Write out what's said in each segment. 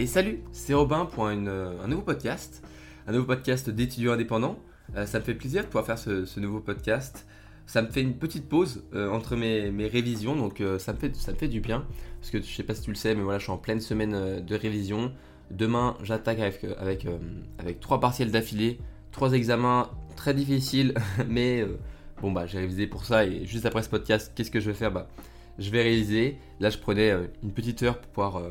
Et salut, c'est Robin pour euh, un nouveau podcast, un nouveau podcast d'étudiants indépendants. Euh, ça me fait plaisir de pouvoir faire ce, nouveau podcast. Ça me fait une petite pause euh, entre mes, révisions, donc ça, me fait, du bien. Parce que je sais pas si tu le sais, mais voilà, je suis en pleine semaine de révision. Demain, j'attaque avec, trois partiels d'affilée, trois examens très difficiles, mais bon bah j'ai révisé pour ça et juste après ce podcast, qu'est-ce que je vais faire? Bah je vais réaliser. Là, je prenais une petite heure pour pouvoir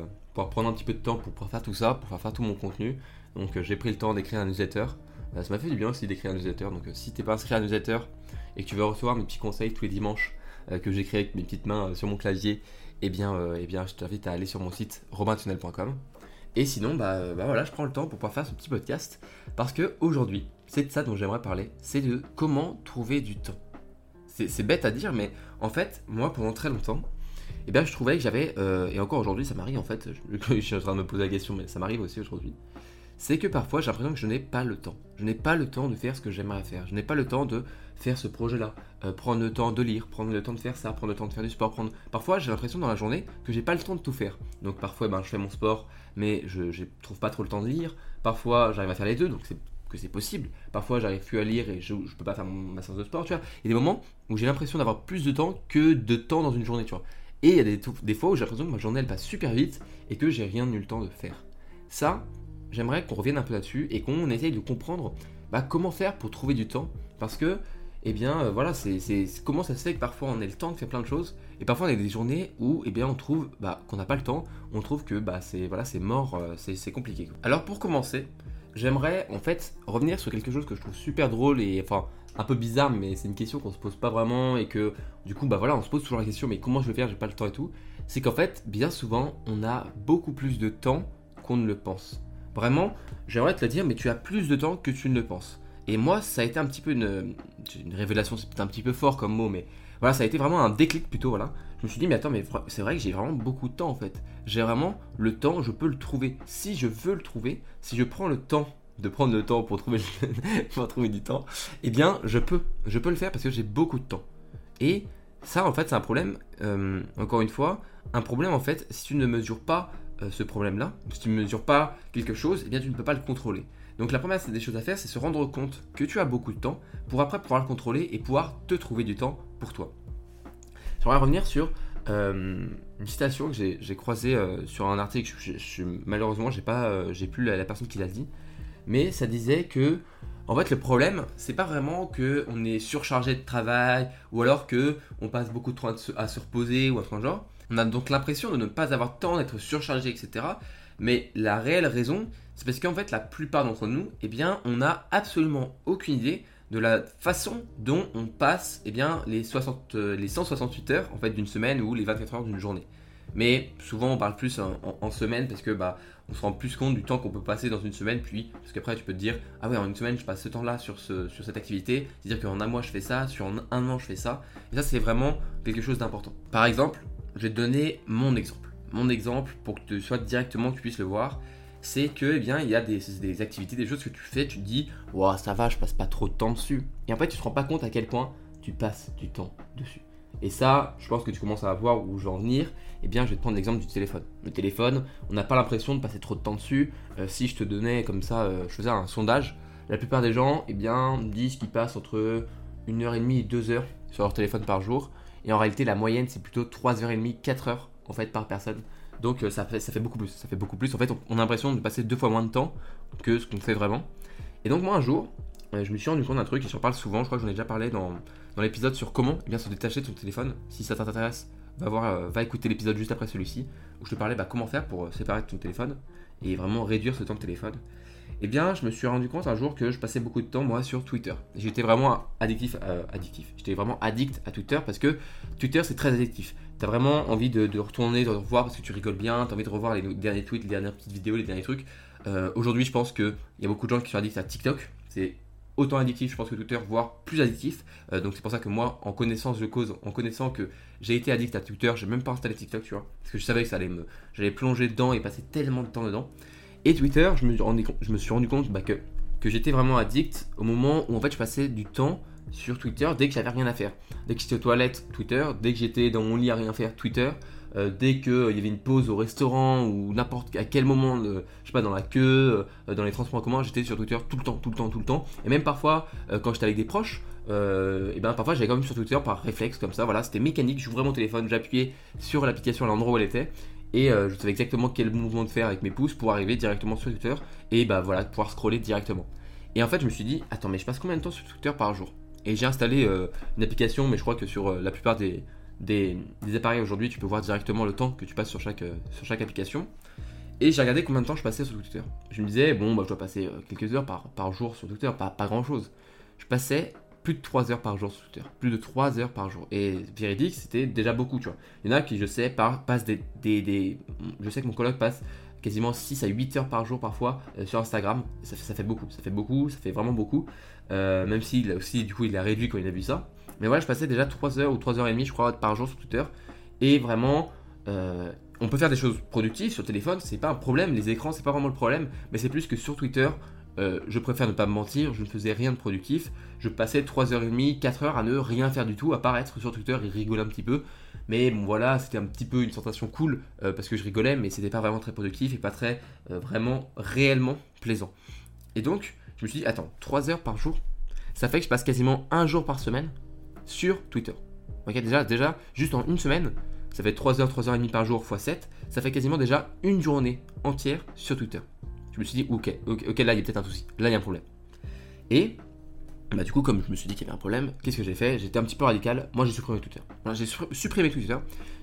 prendre un petit peu de temps pour pouvoir faire tout ça, pour faire, faire tout mon contenu. Donc euh, j'ai pris le temps d'écrire un newsletter. Euh, ça m'a fait du bien aussi d'écrire un newsletter. Donc euh, si t'es pas inscrit à un newsletter et que tu veux recevoir mes petits conseils tous les dimanches que j'écris avec mes petites mains sur mon clavier, eh bien, eh bien je t'invite à aller sur mon site robintunnel.com. Et sinon, bah, bah, voilà, je prends le temps pour pouvoir faire ce petit podcast parce que aujourd'hui, c'est de ça dont j'aimerais parler, c'est de comment trouver du temps. C'est bête à dire, mais en fait, moi, pendant très longtemps, eh bien je trouvais que j'avais, euh, et encore aujourd'hui ça m'arrive en fait, je, suis en train de me poser la question, mais ça m'arrive aussi aujourd'hui, c'est que parfois j'ai l'impression que je n'ai pas le temps. Je n'ai pas le temps de faire ce que j'aimerais faire. Je n'ai pas le temps de faire ce projet-là, euh, prendre le temps de lire, prendre le temps de faire ça, prendre le temps de faire du sport. Prendre... Parfois j'ai l'impression dans la journée que j'ai pas le temps de tout faire. Donc parfois ben, je fais mon sport, mais je ne trouve pas trop le temps de lire. Parfois j'arrive à faire les deux, donc c'est que c'est possible. Parfois, j'arrive plus à lire et je, ne peux pas faire ma séance de sport, tu vois. Il y a des moments où j'ai l'impression d'avoir plus de temps que de temps dans une journée, tu vois. Et il y a des, fois où j'ai l'impression que ma journée elle passe super vite et que j'ai rien eu le temps de faire. Ça, j'aimerais qu'on revienne un peu là-dessus et qu'on essaye de comprendre bah, comment faire pour trouver du temps. Parce que, eh bien, euh, voilà, c'est comment ça se fait que parfois on ait le temps de faire plein de choses et parfois on a des journées où, eh bien, on trouve bah, qu'on n'a pas le temps, on trouve que bah, c'est voilà, mort, euh, c'est compliqué. Alors pour commencer, j'aimerais en fait revenir sur quelque chose que je trouve super drôle et enfin un peu bizarre, mais c'est une question qu'on se pose pas vraiment et que du coup, bah voilà, on se pose toujours la question, mais comment je vais faire J'ai pas le temps et tout. C'est qu'en fait, bien souvent, on a beaucoup plus de temps qu'on ne le pense. Vraiment, j'aimerais te le dire, mais tu as plus de temps que tu ne le penses. Et moi, ça a été un petit peu une, une révélation, c'est un petit peu fort comme mot, mais voilà, ça a été vraiment un déclic plutôt, voilà. Je me suis dit, mais attends, mais c'est vrai que j'ai vraiment beaucoup de temps en fait. J'ai vraiment le temps, je peux le trouver. Si je veux le trouver, si je prends le temps de prendre le temps pour trouver, du temps, eh bien, je peux, je peux le faire parce que j'ai beaucoup de temps. Et ça, en fait, c'est un problème, euh, encore une fois, un problème, en fait, si tu ne mesures pas euh, ce problème-là, si tu ne mesures pas quelque chose, eh bien, tu ne peux pas le contrôler. Donc, la première des choses à faire, c'est se rendre compte que tu as beaucoup de temps pour après pouvoir le contrôler et pouvoir te trouver du temps pour toi. J'aimerais revenir sur euh, une citation que j'ai croisée sur un article. Je, malheureusement, j'ai pas, j'ai plus la personne qui l'a dit, mais ça disait que en fait le problème c'est pas vraiment que on est surchargé de travail ou alors que on passe beaucoup de temps à se reposer ou à ce genre. On a donc l'impression de ne pas avoir le temps d'être surchargé, etc. Mais la réelle raison, c'est parce qu'en fait la plupart d'entre nous, eh on n'a absolument aucune idée de la façon dont on passe eh les, 60, euh, les 168 heures en fait, d'une semaine ou les 24 heures d'une journée. Mais souvent on parle plus en, semaine parce que bah, on se rend plus compte du temps qu'on peut passer dans une semaine, puis parce qu'après tu peux te dire ah ouais en une semaine je passe ce temps-là sur, ce, sur cette activité, c'est-à-dire qu'en un mois je fais ça, sur un an je fais ça, et ça c'est vraiment quelque chose d'important. Par exemple, je vais te donner mon exemple. Mon exemple pour que tu sois directement tu puisses le voir, c'est que eh bien il y a des, activités, des choses que tu fais, tu te dis wow, ça va, je passe pas trop de temps dessus, et en fait tu te rends pas compte à quel point tu passes du temps dessus. Et ça, je pense que tu commences à voir où j'en venir. Eh bien, je vais te prendre l'exemple du téléphone. Le téléphone, on n'a pas l'impression de passer trop de temps dessus. Euh, si je te donnais comme ça, euh, je faisais un sondage, la plupart des gens, eh bien, disent qu'ils passent entre 1h30 et 2h sur leur téléphone par jour. Et en réalité, la moyenne, c'est plutôt 3h30, 4h en fait par personne. Donc euh, ça fait beaucoup plus. Ça fait beaucoup plus. En fait, on a l'impression de passer deux fois moins de temps que ce qu'on fait vraiment. Et donc moi, un jour, je me suis rendu compte d'un truc, et j'en parle souvent, je crois que j'en ai déjà parlé dans, dans l'épisode sur comment eh bien, se détacher de son téléphone. Si ça t'intéresse, va, voir, euh, va écouter l'épisode juste après celui-ci, où je te parlais bah, comment faire pour euh, séparer de ton téléphone et vraiment réduire ce temps de téléphone. Eh bien, je me suis rendu compte un jour que je passais beaucoup de temps, moi, sur Twitter. J'étais vraiment addictif, euh, addictif. J'étais vraiment addict à Twitter parce que Twitter, c'est très addictif. T'as vraiment envie de, retourner, de revoir parce que tu rigoles bien, t'as envie de revoir les derniers tweets, les dernières petites vidéos, les derniers trucs. Aujourd'hui, je pense qu'il y a beaucoup de gens qui sont addicts à TikTok. C'est autant addictif, je pense que Twitter, voire plus addictif. Euh, donc c'est pour ça que moi, en connaissance de cause, en connaissant que j'ai été addict à Twitter, j'ai même pas installé TikTok, tu vois, parce que je savais que ça allait me, j'allais plonger dedans et passer tellement de temps dedans. Et Twitter, je me, suis rendu compte bah, que, que j'étais vraiment addict au moment où en fait je passais du temps sur Twitter dès que j'avais rien à faire. Dès que j'étais aux toilettes, Twitter. Dès que j'étais dans mon lit à rien faire, Twitter. euh, dès qu'il y avait une pause au restaurant ou n'importe à quel moment, je sais pas, dans la queue, dans les transports en commun, j'étais sur Twitter tout le temps, tout le temps, tout le temps. Et même parfois, quand j'étais avec des proches, et ben parfois j'allais quand même sur Twitter par réflexe comme ça, voilà, c'était mécanique, j'ouvrais mon téléphone, j'appuyais sur l'application à l'endroit où elle était et je savais exactement quel mouvement de faire avec mes pouces pour arriver directement sur Twitter et bah voilà pouvoir scroller directement. Et en fait je me suis dit attends mais je passe combien de temps sur Twitter par jour? Et j'ai installé euh, une application, mais je crois que sur euh, la plupart des, des, appareils aujourd'hui, tu peux voir directement le temps que tu passes sur chaque, euh, sur chaque application. Et j'ai regardé combien de temps je passais sur Twitter. Je me disais, bon, bah, je dois passer quelques heures par, par jour sur Twitter, pas, pas grand chose. Je passais plus de 3 heures par jour sur Twitter. Plus de 3 heures par jour. Et véridique, c'était déjà beaucoup, tu vois. Il y en a qui, je sais, passent des, des, des, Je sais que mon collègue passe quasiment 6 à 8 heures par jour parfois euh, sur Instagram. Ça, fait beaucoup, ça fait beaucoup, ça fait vraiment beaucoup. Euh, même s'il a aussi, du coup, il a réduit quand il a vu ça. Mais voilà, je passais déjà 3 heures ou 3 heures et demie, je crois, par jour sur Twitter. Et vraiment, euh, on peut faire des choses productives sur téléphone, c'est pas un problème. Les écrans, c'est pas vraiment le problème. Mais c'est plus que sur Twitter, je préfère ne pas me mentir, je ne faisais rien de productif. Je passais 3h30, 4h à ne rien faire du tout, à part être sur Twitter et rigoler un petit peu. Mais bon voilà, c'était un petit peu une sensation cool euh, parce que je rigolais, mais c'était pas vraiment très productif et pas très euh, vraiment réellement plaisant. Et donc, je me suis dit, attends, 3 heures par jour, ça fait que je passe quasiment un jour par semaine sur Twitter. Ok, déjà, déjà, juste en une semaine, ça fait 3 heures, 3 heures et demie par jour x 7, ça fait quasiment déjà une journée entière sur Twitter. Je me suis dit, ok, ok, ok là il y a peut-être un souci, là il y a un problème. Et bah du coup comme je me suis dit qu'il y avait un problème, qu'est-ce que j'ai fait? J'étais un petit peu radical, moi j'ai supprimé Twitter. j'ai supprimé Twitter,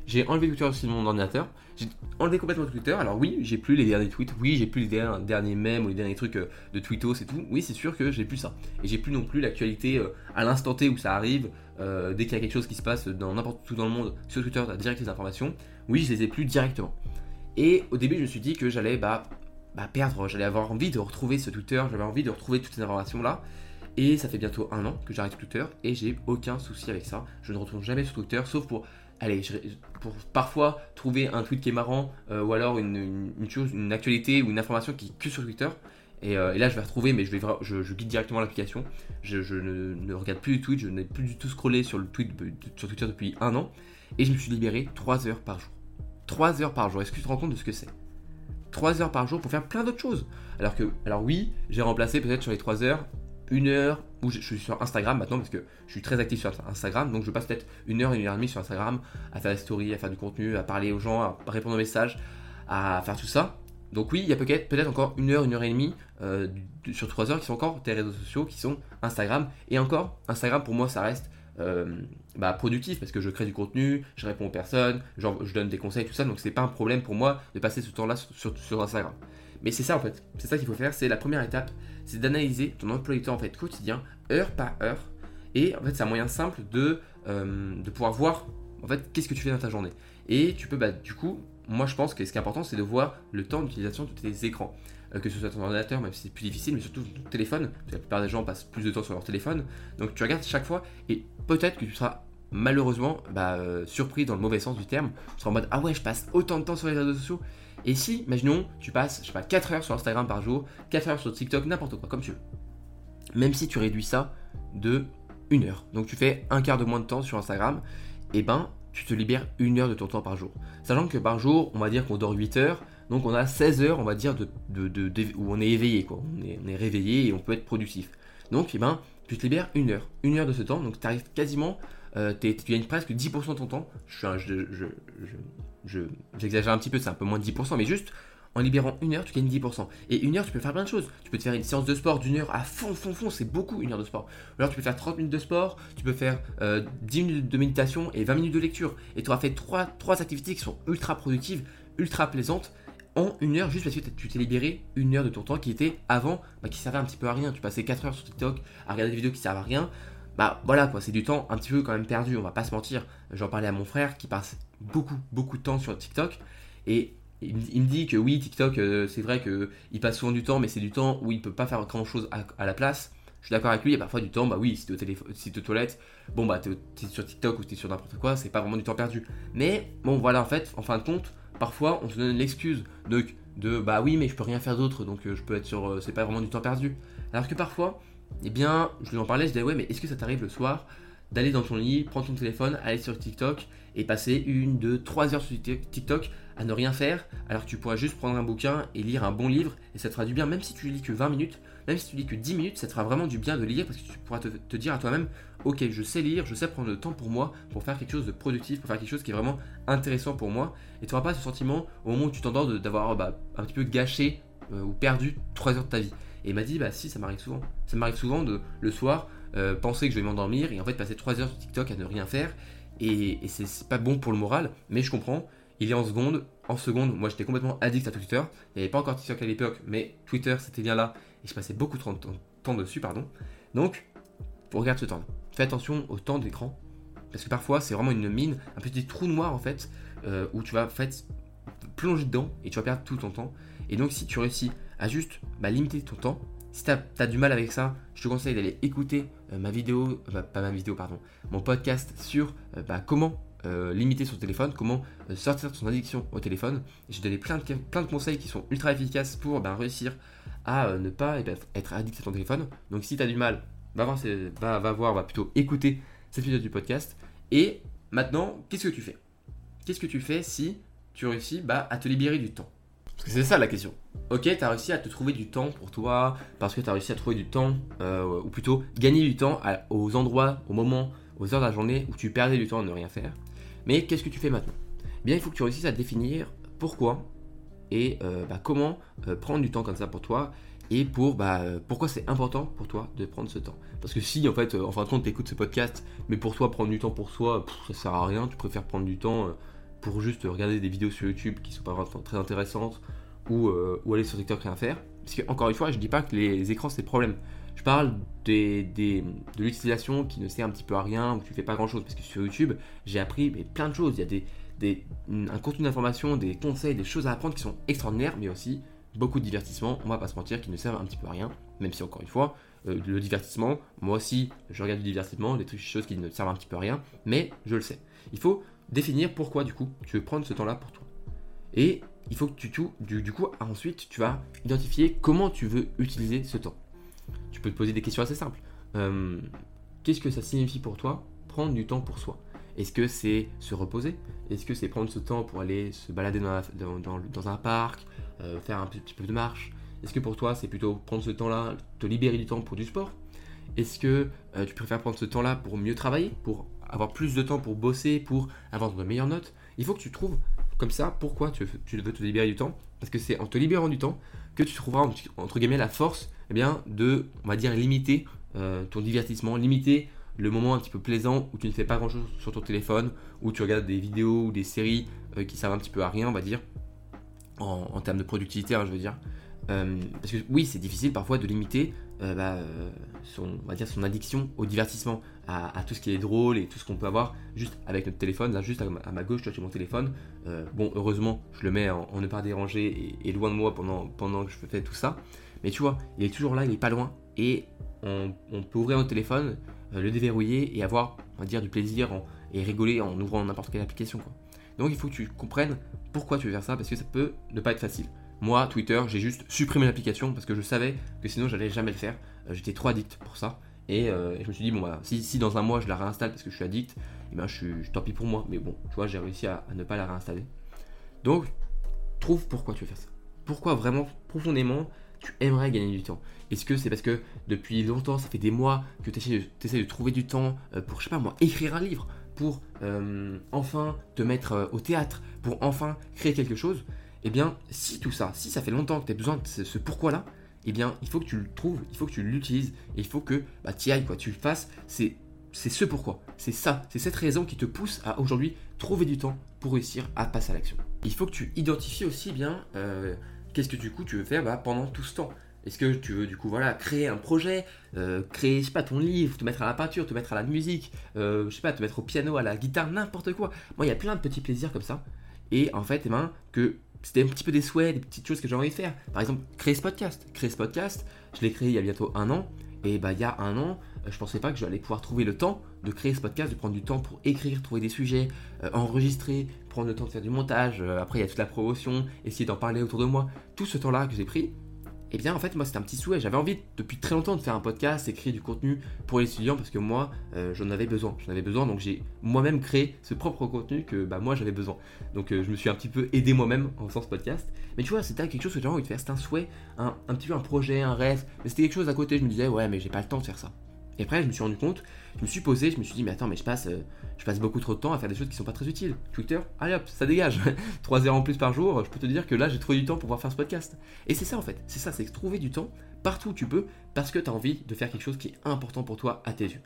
j'ai enlevé Twitter aussi de mon ordinateur, j'ai enlevé complètement Twitter, alors oui j'ai plus les derniers tweets, oui j'ai plus les derniers, mèmes ou les derniers trucs euh, de Twittos et tout, oui c'est sûr que j'ai plus ça. Et j'ai plus non plus l'actualité euh, à l'instant T où ça arrive, euh, dès qu'il y a quelque chose qui se passe dans n'importe où dans le monde, sur Twitter direct les informations, oui je les ai plus directement. Et au début je me suis dit que j'allais bah, bah perdre, j'allais avoir envie de retrouver ce Twitter, j'avais envie de retrouver toutes ces informations là. Et ça fait bientôt un an que j'arrête Twitter et j'ai aucun souci avec ça. Je ne retourne jamais sur Twitter sauf pour allez, pour parfois trouver un tweet qui est marrant euh, ou alors une, chose, une actualité ou une information qui est que sur Twitter. Euh, et, là, je vais retrouver, mais je, vais, je, guide directement l'application. Je, ne, regarde plus les tweets, je n'ai plus du tout scrollé sur, le tweet, sur Twitter depuis un an. Et je me suis libéré 3 heures par jour. 3 heures par jour, est-ce que tu te rends compte de ce que c'est? 3 heures par jour pour faire plein d'autres choses. Alors que, alors oui, j'ai remplacé peut-être sur les 3 heures une heure où je, suis sur Instagram maintenant parce que je suis très actif sur Instagram donc je passe peut-être une heure, une heure et demie sur Instagram à faire des stories, à faire du contenu, à parler aux gens, à répondre aux messages, à faire tout ça. Donc oui, il y a peut-être peut encore une heure, une heure et demie euh, sur trois heures qui sont encore tes réseaux sociaux, qui sont Instagram. Et encore, Instagram pour moi ça reste euh, bah, productif parce que je crée du contenu, je réponds aux personnes, genre, je donne des conseils, tout ça. Donc c'est pas un problème pour moi de passer ce temps-là sur Instagram. Mais c'est ça en fait, c'est ça qu'il faut faire, c'est la première étape, c'est d'analyser ton emploi du temps en fait quotidien, heure par heure. Et en fait, c'est un moyen simple de, euh, de pouvoir voir en fait qu'est-ce que tu fais dans ta journée. Et tu peux, bah, du coup, moi je pense que ce qui est important, c'est de voir le temps d'utilisation de tes écrans. Euh, que ce soit ton ordinateur, même si c'est plus difficile, mais surtout ton téléphone. Parce que la plupart des gens passent plus de temps sur leur téléphone. Donc tu regardes chaque fois et peut-être que tu seras malheureusement bah, euh, surpris dans le mauvais sens du terme. Tu seras en mode Ah ouais, je passe autant de temps sur les réseaux sociaux. Et si, imaginons, tu passes, je sais pas, 4 heures sur Instagram par jour, 4 heures sur TikTok, n'importe quoi, comme tu veux. Même si tu réduis ça de 1 heure. Donc tu fais un quart de moins de temps sur Instagram, et eh ben tu te libères une heure de ton temps par jour. Sachant que par jour, on va dire qu'on dort 8 heures, donc on a 16 heures, on va dire, de, où on est éveillé, quoi. On est, réveillé et on peut être productif. Donc, eh ben, tu te libères une heure. Une heure de ce temps, donc tu arrives quasiment, euh, tu gagnes presque 10% de ton temps. Je, je, je, j'exagère un petit peu, c'est un peu moins de 10%, mais juste en libérant une heure, tu gagnes 10%. Et une heure, tu peux faire plein de choses. Tu peux te faire une séance de sport d'une heure à fond, fond, fond, c'est beaucoup une heure de sport. Ou alors tu peux faire 30 minutes de sport, tu peux faire 10 euh, minutes de méditation et 20 minutes de lecture. Et tu auras fait trois, trois activités qui sont ultra productives, ultra plaisantes en une heure juste parce que tu t'es libéré une heure de ton temps qui était avant, bah, qui servait un petit peu à rien. Tu passais 4 heures sur TikTok à regarder des vidéos qui servent à rien. Bah voilà quoi, c'est du temps un petit peu quand même perdu, on va pas se mentir. J'en parlais à mon frère qui passe beaucoup, beaucoup de temps sur TikTok. Et il, me dit que oui, TikTok, euh, c'est vrai qu'il passe souvent du temps, mais c'est du temps où il peut pas faire grand chose à, la place. Je suis d'accord avec lui, il y a parfois du temps, bah oui, si tu es aux toilettes, bon bah t'es es sur TikTok ou t'es sur n'importe quoi, c'est pas vraiment du temps perdu. Mais bon voilà, en fait, en fin de compte, parfois on se donne l'excuse de, de bah oui, mais je peux rien faire d'autre, donc euh, je peux être sur, euh, c'est pas vraiment du temps perdu. Alors que parfois, eh bien, je lui en parlais, je disais ouais, mais est-ce que ça t'arrive le soir d'aller dans ton lit, prendre ton téléphone, aller sur TikTok et passer une, deux, trois heures sur TikTok à ne rien faire, alors que tu pourrais juste prendre un bouquin et lire un bon livre, et ça te fera du bien, même si tu lis que 20 minutes, même si tu lis que 10 minutes, ça te fera vraiment du bien de lire, parce que tu pourras te, dire à toi-même, ok, je sais lire, je sais prendre le temps pour moi, pour faire quelque chose de productif, pour faire quelque chose qui est vraiment intéressant pour moi, et tu n'auras pas ce sentiment au moment où tu t'endors d'avoir bah, un petit peu gâché euh, ou perdu 3 heures de ta vie. Et il m'a dit, bah si, ça m'arrive souvent. Ça m'arrive souvent de le soir euh, penser que je vais m'endormir et en fait passer 3 heures sur TikTok à ne rien faire. Et, c'est pas bon pour le moral, mais je comprends. Il est en seconde, en seconde, moi j'étais complètement addict à Twitter. Il n'y avait pas encore TikTok à l'époque, mais Twitter c'était bien là et je passais beaucoup de temps dessus, pardon. Donc, regarde ce temps. Fais attention au temps d'écran parce que parfois c'est vraiment une mine, un petit trou noir en fait, euh, où tu vas en plonger dedans et tu vas perdre tout ton temps. Et donc si tu réussis à juste bah, limiter ton temps, si tu as, du mal avec ça, je te conseille d'aller écouter euh, ma vidéo, euh, pas ma vidéo, pardon, mon podcast sur bah, comment limiter son téléphone, comment sortir de son addiction au téléphone. J'ai donné plein de, plein de conseils qui sont ultra efficaces pour bah, réussir à ne pas eh ben, être addict à ton téléphone. Donc si tu as du mal, va voir, va, va voir, va plutôt écouter cette vidéo du podcast. Et maintenant, qu'est-ce que tu fais? Qu'est-ce que tu fais si tu réussis bah, à te libérer du temps? Parce que c'est ça la question. Ok, tu as réussi à te trouver du temps pour toi, parce que tu as réussi à trouver du temps, euh, ou plutôt gagner du temps aux endroits, aux moments, aux heures de la journée où tu perdais du temps à ne rien faire. Mais qu'est-ce que tu fais maintenant? Bien, il faut que tu réussisses à définir pourquoi et euh, bah, comment euh, prendre du temps comme ça pour toi et pour bah, pourquoi c'est important pour toi de prendre ce temps. Parce que si en fait, en fin de compte, tu écoutes ce podcast, mais pour toi, prendre du temps pour soi, ça sert à rien, tu préfères prendre du temps pour juste regarder des vidéos sur YouTube qui sont pas vraiment très intéressantes ou, euh, ou aller sur TikTok rien faire. Parce que, encore une fois, je dis pas que les écrans c'est le problème. Je parle des, de l'utilisation qui ne sert un petit peu à rien, ou tu fais pas grand chose. Parce que sur YouTube, j'ai appris mais, plein de choses. Il y a des, des, un contenu d'information, des conseils, des choses à apprendre qui sont extraordinaires, mais aussi beaucoup de divertissement, on va pas se mentir, qui ne servent un petit peu à rien. Même si, encore une fois, euh, le divertissement, moi aussi, je regarde du divertissement, des trucs, choses qui ne servent un petit peu à rien, mais je le sais. Il faut définir pourquoi du coup tu veux prendre ce temps-là pour toi. Et il faut que tu, du, du coup, ensuite, tu vas identifier comment tu veux utiliser ce temps. Tu peux te poser des questions assez simples. Euh, qu'est-ce que ça signifie pour toi prendre du temps pour soi? Est-ce que c'est se reposer? Est-ce que c'est prendre ce temps pour aller se balader dans, dans, un parc, euh, faire un petit peu de marche? Est-ce que pour toi c'est plutôt prendre ce temps-là, te libérer du temps pour du sport? Est-ce que euh, tu préfères prendre ce temps-là pour mieux travailler, pour avoir plus de temps pour bosser, pour avoir de meilleures notes. Il faut que tu trouves comme ça pourquoi tu veux, te libérer du temps. Parce que c'est en te libérant du temps que tu trouveras entre guillemets la force eh bien, de, on va dire, limiter euh, ton divertissement, limiter le moment un petit peu plaisant où tu ne fais pas grand chose sur ton téléphone, où tu regardes des vidéos ou des séries euh, qui servent un petit peu à rien, on va dire, en, termes de productivité, hein, je veux dire. Euh, parce que oui, c'est difficile parfois de limiter bah, son, on va dire son addiction au divertissement à, tout ce qui est drôle et tout ce qu'on peut avoir juste avec notre téléphone. Là, juste à, ma gauche, tu vois, mon téléphone. Euh, bon, heureusement, je le mets en, ne pas déranger et, loin de moi pendant, pendant que je fais tout ça. Mais tu vois, il est toujours là, il est pas loin. Et on, peut ouvrir notre téléphone, euh, le déverrouiller et avoir, on va dire, du plaisir et rigoler en ouvrant n'importe quelle application. Quoi. Donc, il faut que tu comprennes pourquoi tu veux faire ça parce que ça peut ne pas être facile. Moi, Twitter, j'ai juste supprimé l'application parce que je savais que sinon j'allais jamais le faire. Euh, j'étais trop addict pour ça. Euh, et, je me suis dit, bon, bah, si, dans un mois je la réinstalle parce que je suis addict, eh ben, je suis, tant pis pour moi. Mais bon, tu vois, j'ai réussi à, ne pas la réinstaller. Donc, trouve pourquoi tu veux faire ça. Pourquoi vraiment, profondément, tu aimerais gagner du temps? Est-ce que c'est parce que depuis longtemps, ça fait des mois que tu essaies, de trouver du temps euh, pour, je sais pas moi, écrire un livre, pour euh, enfin te mettre au théâtre, pour enfin créer quelque chose? Eh bien, si tout ça, si ça fait longtemps que tu as besoin de ce pourquoi-là, eh bien, il faut que tu le trouves, il faut que tu l'utilises, et il faut que bah, tu y ailles, quoi, tu le fasses. C'est, ce pourquoi. C'est ça, c'est cette raison qui te pousse à aujourd'hui trouver du temps pour réussir à passer à l'action. Il faut que tu identifies aussi bien euh, qu'est-ce que du coup tu veux faire bah, pendant tout ce temps. Est-ce que tu veux du coup voilà créer un projet, euh, créer je sais pas ton livre, te mettre à la peinture, te mettre à la musique, euh, je sais pas te mettre au piano, à la guitare, n'importe quoi. Moi il y a plein de petits plaisirs comme ça. Et en fait, eh ben, que c'était un petit peu des souhaits, des petites choses que j'ai envie de faire. Par exemple, créer ce podcast. Créer ce podcast, je l'ai créé il y a bientôt un an. Et bah, il y a un an, euh, je pensais pas que j'allais pouvoir trouver le temps de créer ce podcast, de prendre du temps pour écrire, trouver des sujets, euh, enregistrer, prendre le temps de faire du montage. Euh, après, il y a toute la promotion, essayer d'en parler autour de moi. Tout ce temps-là que j'ai pris, eh bien en fait moi c'était un petit souhait. J'avais envie depuis très longtemps de faire un podcast, écrire du contenu pour les étudiants parce que moi euh, j'en avais besoin. J'en avais besoin donc j'ai moi-même créé ce propre contenu que bah, moi j'avais besoin. Donc euh, je me suis un petit peu aidé moi-même en faisant ce podcast. Mais tu vois c'était quelque chose que j'avais envie de faire. C'était un souhait, un, un, petit peu un projet, un rêve. Mais c'était quelque chose à côté. Je me disais ouais mais j'ai pas le temps de faire ça. Et après, je me suis rendu compte, je me suis posé, je me suis dit, mais attends, mais je passe, euh, je passe beaucoup trop de temps à faire des choses qui sont pas très utiles. Twitter, allez hop, ça dégage. 3 heures en plus par jour, je peux te dire que là, j'ai trouvé du temps pour pouvoir faire ce podcast. Et c'est ça en fait, c'est ça, c'est trouver du temps partout où tu peux parce que tu as envie de faire quelque chose qui est important pour toi à tes yeux.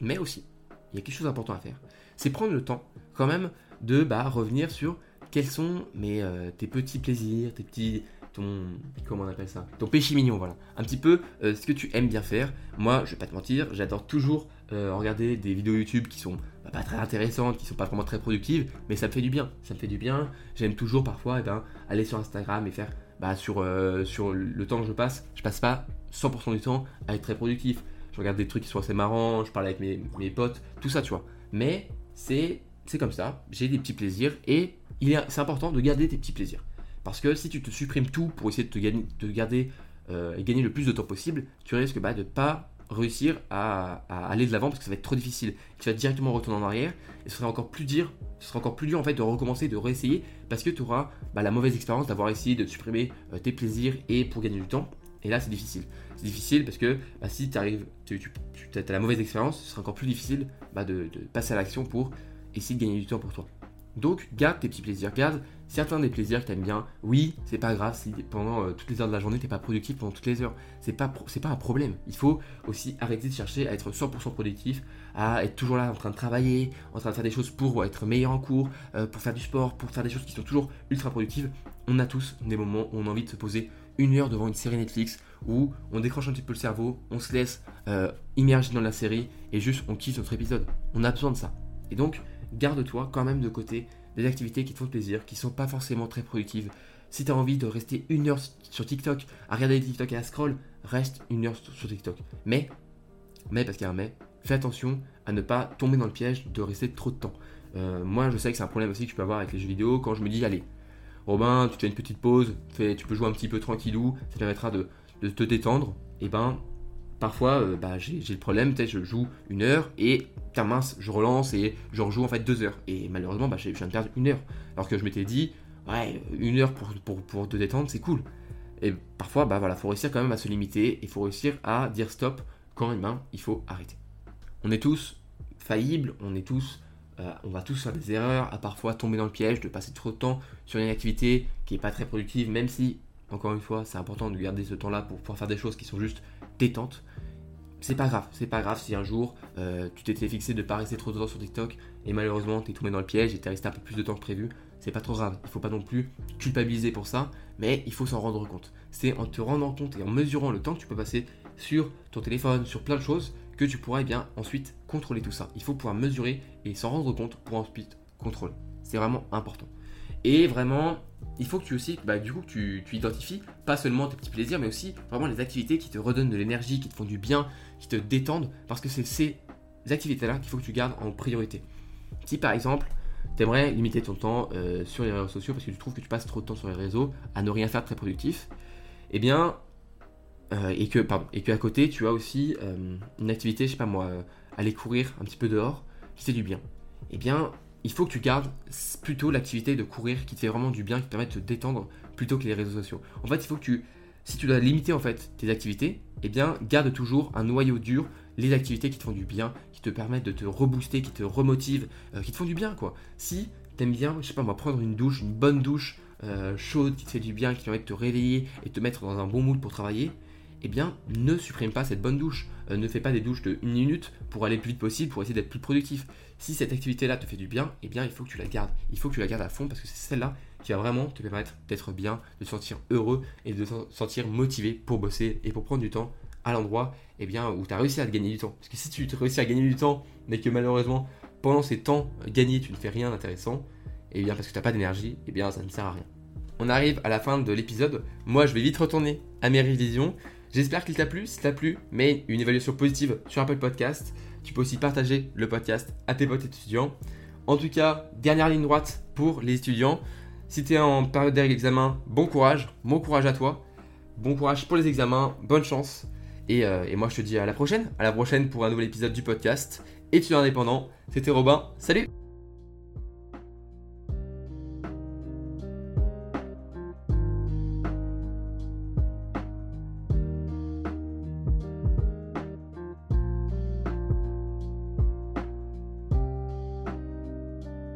Mais aussi, il y a quelque chose d'important à faire. C'est prendre le temps quand même de bah, revenir sur quels sont mes, euh, tes petits plaisirs, tes petits ton comment on appelle ça? Ton péché mignon voilà. Un petit peu euh, ce que tu aimes bien faire. Moi je vais pas te mentir j'adore toujours euh, regarder des vidéos YouTube qui sont bah, pas très intéressantes qui sont pas vraiment très productives mais ça me fait du bien. Ça me fait du bien. J'aime toujours parfois eh ben, aller sur Instagram et faire bah, sur, euh, sur le temps que je passe je passe pas 100% du temps à être très productif. Je regarde des trucs qui sont assez marrants je parle avec mes, mes potes tout ça tu vois. Mais c'est c'est comme ça. J'ai des petits plaisirs et il est c'est important de garder tes petits plaisirs parce que si tu te supprimes tout pour essayer de te, gagner, de garder euh, et gagner le plus de temps possible, tu risques bah, de ne pas réussir à, aller de l'avant parce que ça va être trop difficile. Tu vas directement retourner en arrière et ce sera encore plus dur, en fait de recommencer, de réessayer parce que tu auras bah, la mauvaise expérience d'avoir essayé de supprimer euh, tes plaisirs et pour gagner du temps. Et là, c'est difficile. C'est difficile parce que bah, si arrives, tu, tu, as la mauvaise expérience, ce sera encore plus difficile de passer à l'action pour essayer de gagner du temps pour toi. Donc, garde tes petits plaisirs, garde certains des plaisirs que tu aimes bien. Oui, c'est pas grave si pendant euh, toutes les heures de la journée, t'es pas productif pendant toutes les heures. C'est pas, pas un problème. Il faut aussi arrêter de chercher à être 100% productif, à être toujours là en train de travailler, en train de faire des choses pour être meilleur en cours, euh, pour faire du sport, pour faire des choses qui sont toujours ultra productives. On a tous des moments où on a envie de se poser une heure devant une série Netflix où on décroche un petit peu le cerveau, on se laisse euh, immerger dans la série et juste on kiffe notre épisode. On a besoin de ça. Et donc, garde-toi quand même de côté des activités qui te font plaisir, qui sont pas forcément très productives. Si tu as envie de rester une heure sur TikTok, à regarder des TikTok et à scroll, reste une heure sur TikTok. Mais, mais parce qu'il y a un mais, fais attention à ne pas tomber dans le piège de rester trop de temps. Euh, moi, je sais que c'est un problème aussi que tu peux avoir avec les jeux vidéo. Quand je me dis, allez, Robin, tu fais une petite pause, tu peux jouer un petit peu tranquillou, ça permettra de, de te détendre. Et ben, parfois euh, bah, j'ai le problème, peut-être je joue une heure et tiens mince, je relance et je rejoue en fait deux heures. Et malheureusement, bah, je viens de perdre une heure. Alors que je m'étais dit, ouais, une heure pour, pour, pour te détendre, c'est cool. Et parfois, bah voilà, faut réussir quand même à se limiter, il faut réussir à dire stop quand ben, il faut arrêter. On est tous faillibles, on est tous, euh, on va tous faire des erreurs, à parfois tomber dans le piège de passer trop de temps sur une activité qui n'est pas très productive, même si, encore une fois, c'est important de garder ce temps-là pour pouvoir faire des choses qui sont juste détentes c'est pas grave, c'est pas grave si un jour euh, tu t'étais fixé de pas rester trop de temps sur TikTok et malheureusement t'es tombé dans le piège et t'es resté un peu plus de temps que prévu, c'est pas trop grave. Il faut pas non plus culpabiliser pour ça, mais il faut s'en rendre compte. C'est en te rendant compte et en mesurant le temps que tu peux passer sur ton téléphone, sur plein de choses, que tu pourras eh bien ensuite contrôler tout ça. Il faut pouvoir mesurer et s'en rendre compte pour ensuite contrôler. C'est vraiment important. Et vraiment, il faut que tu aussi, bah, du coup, tu, tu, identifies pas seulement tes petits plaisirs, mais aussi vraiment les activités qui te redonnent de l'énergie, qui te font du bien, qui te détendent, parce que c'est ces activités-là qu'il faut que tu gardes en priorité. Si par exemple, tu aimerais limiter ton temps euh, sur les réseaux sociaux parce que tu trouves que tu passes trop de temps sur les réseaux à ne rien faire de très productif, eh bien, euh, et que, pardon, et que à côté, tu as aussi euh, une activité, je sais pas moi, aller courir un petit peu dehors, qui fait du bien. Eh bien, il faut que tu gardes plutôt l'activité de courir qui te fait vraiment du bien, qui te permet de te détendre plutôt que les réseaux sociaux. En fait, il faut que tu, si tu dois limiter en fait tes activités, eh bien, garde toujours un noyau dur, les activités qui te font du bien, qui te permettent de te rebooster, qui te remotivent, euh, qui te font du bien quoi. Si t'aimes bien, je sais pas moi, prendre une douche, une bonne douche euh, chaude qui te fait du bien, qui te permet de te réveiller et te mettre dans un bon mood pour travailler, eh bien, ne supprime pas cette bonne douche. Euh, ne fais pas des douches de une minute pour aller le plus vite possible, pour essayer d'être plus productif. Si cette activité-là te fait du bien, eh bien, il faut que tu la gardes. Il faut que tu la gardes à fond parce que c'est celle-là qui va vraiment te permettre d'être bien, de te sentir heureux et de te sentir motivé pour bosser et pour prendre du temps à l'endroit eh bien, où tu as réussi à gagner du temps. Parce que si tu réussis à gagner du temps, mais que malheureusement, pendant ces temps gagnés, tu ne fais rien d'intéressant, eh bien, parce que tu n'as pas d'énergie, eh bien, ça ne sert à rien. On arrive à la fin de l'épisode. Moi, je vais vite retourner à mes révisions. J'espère qu'il t'a plu. Si t'a plu, mets une évaluation positive sur Apple Podcast. Tu peux aussi partager le podcast à tes potes étudiants. En tout cas, dernière ligne droite pour les étudiants. Si tu es en période d'examen, bon courage, bon courage à toi. bon courage pour les examens, bonne chance. Et, euh, et moi je te dis à la prochaine, à la prochaine pour un nouvel épisode du podcast. Étudiant indépendant, c'était Robin, salut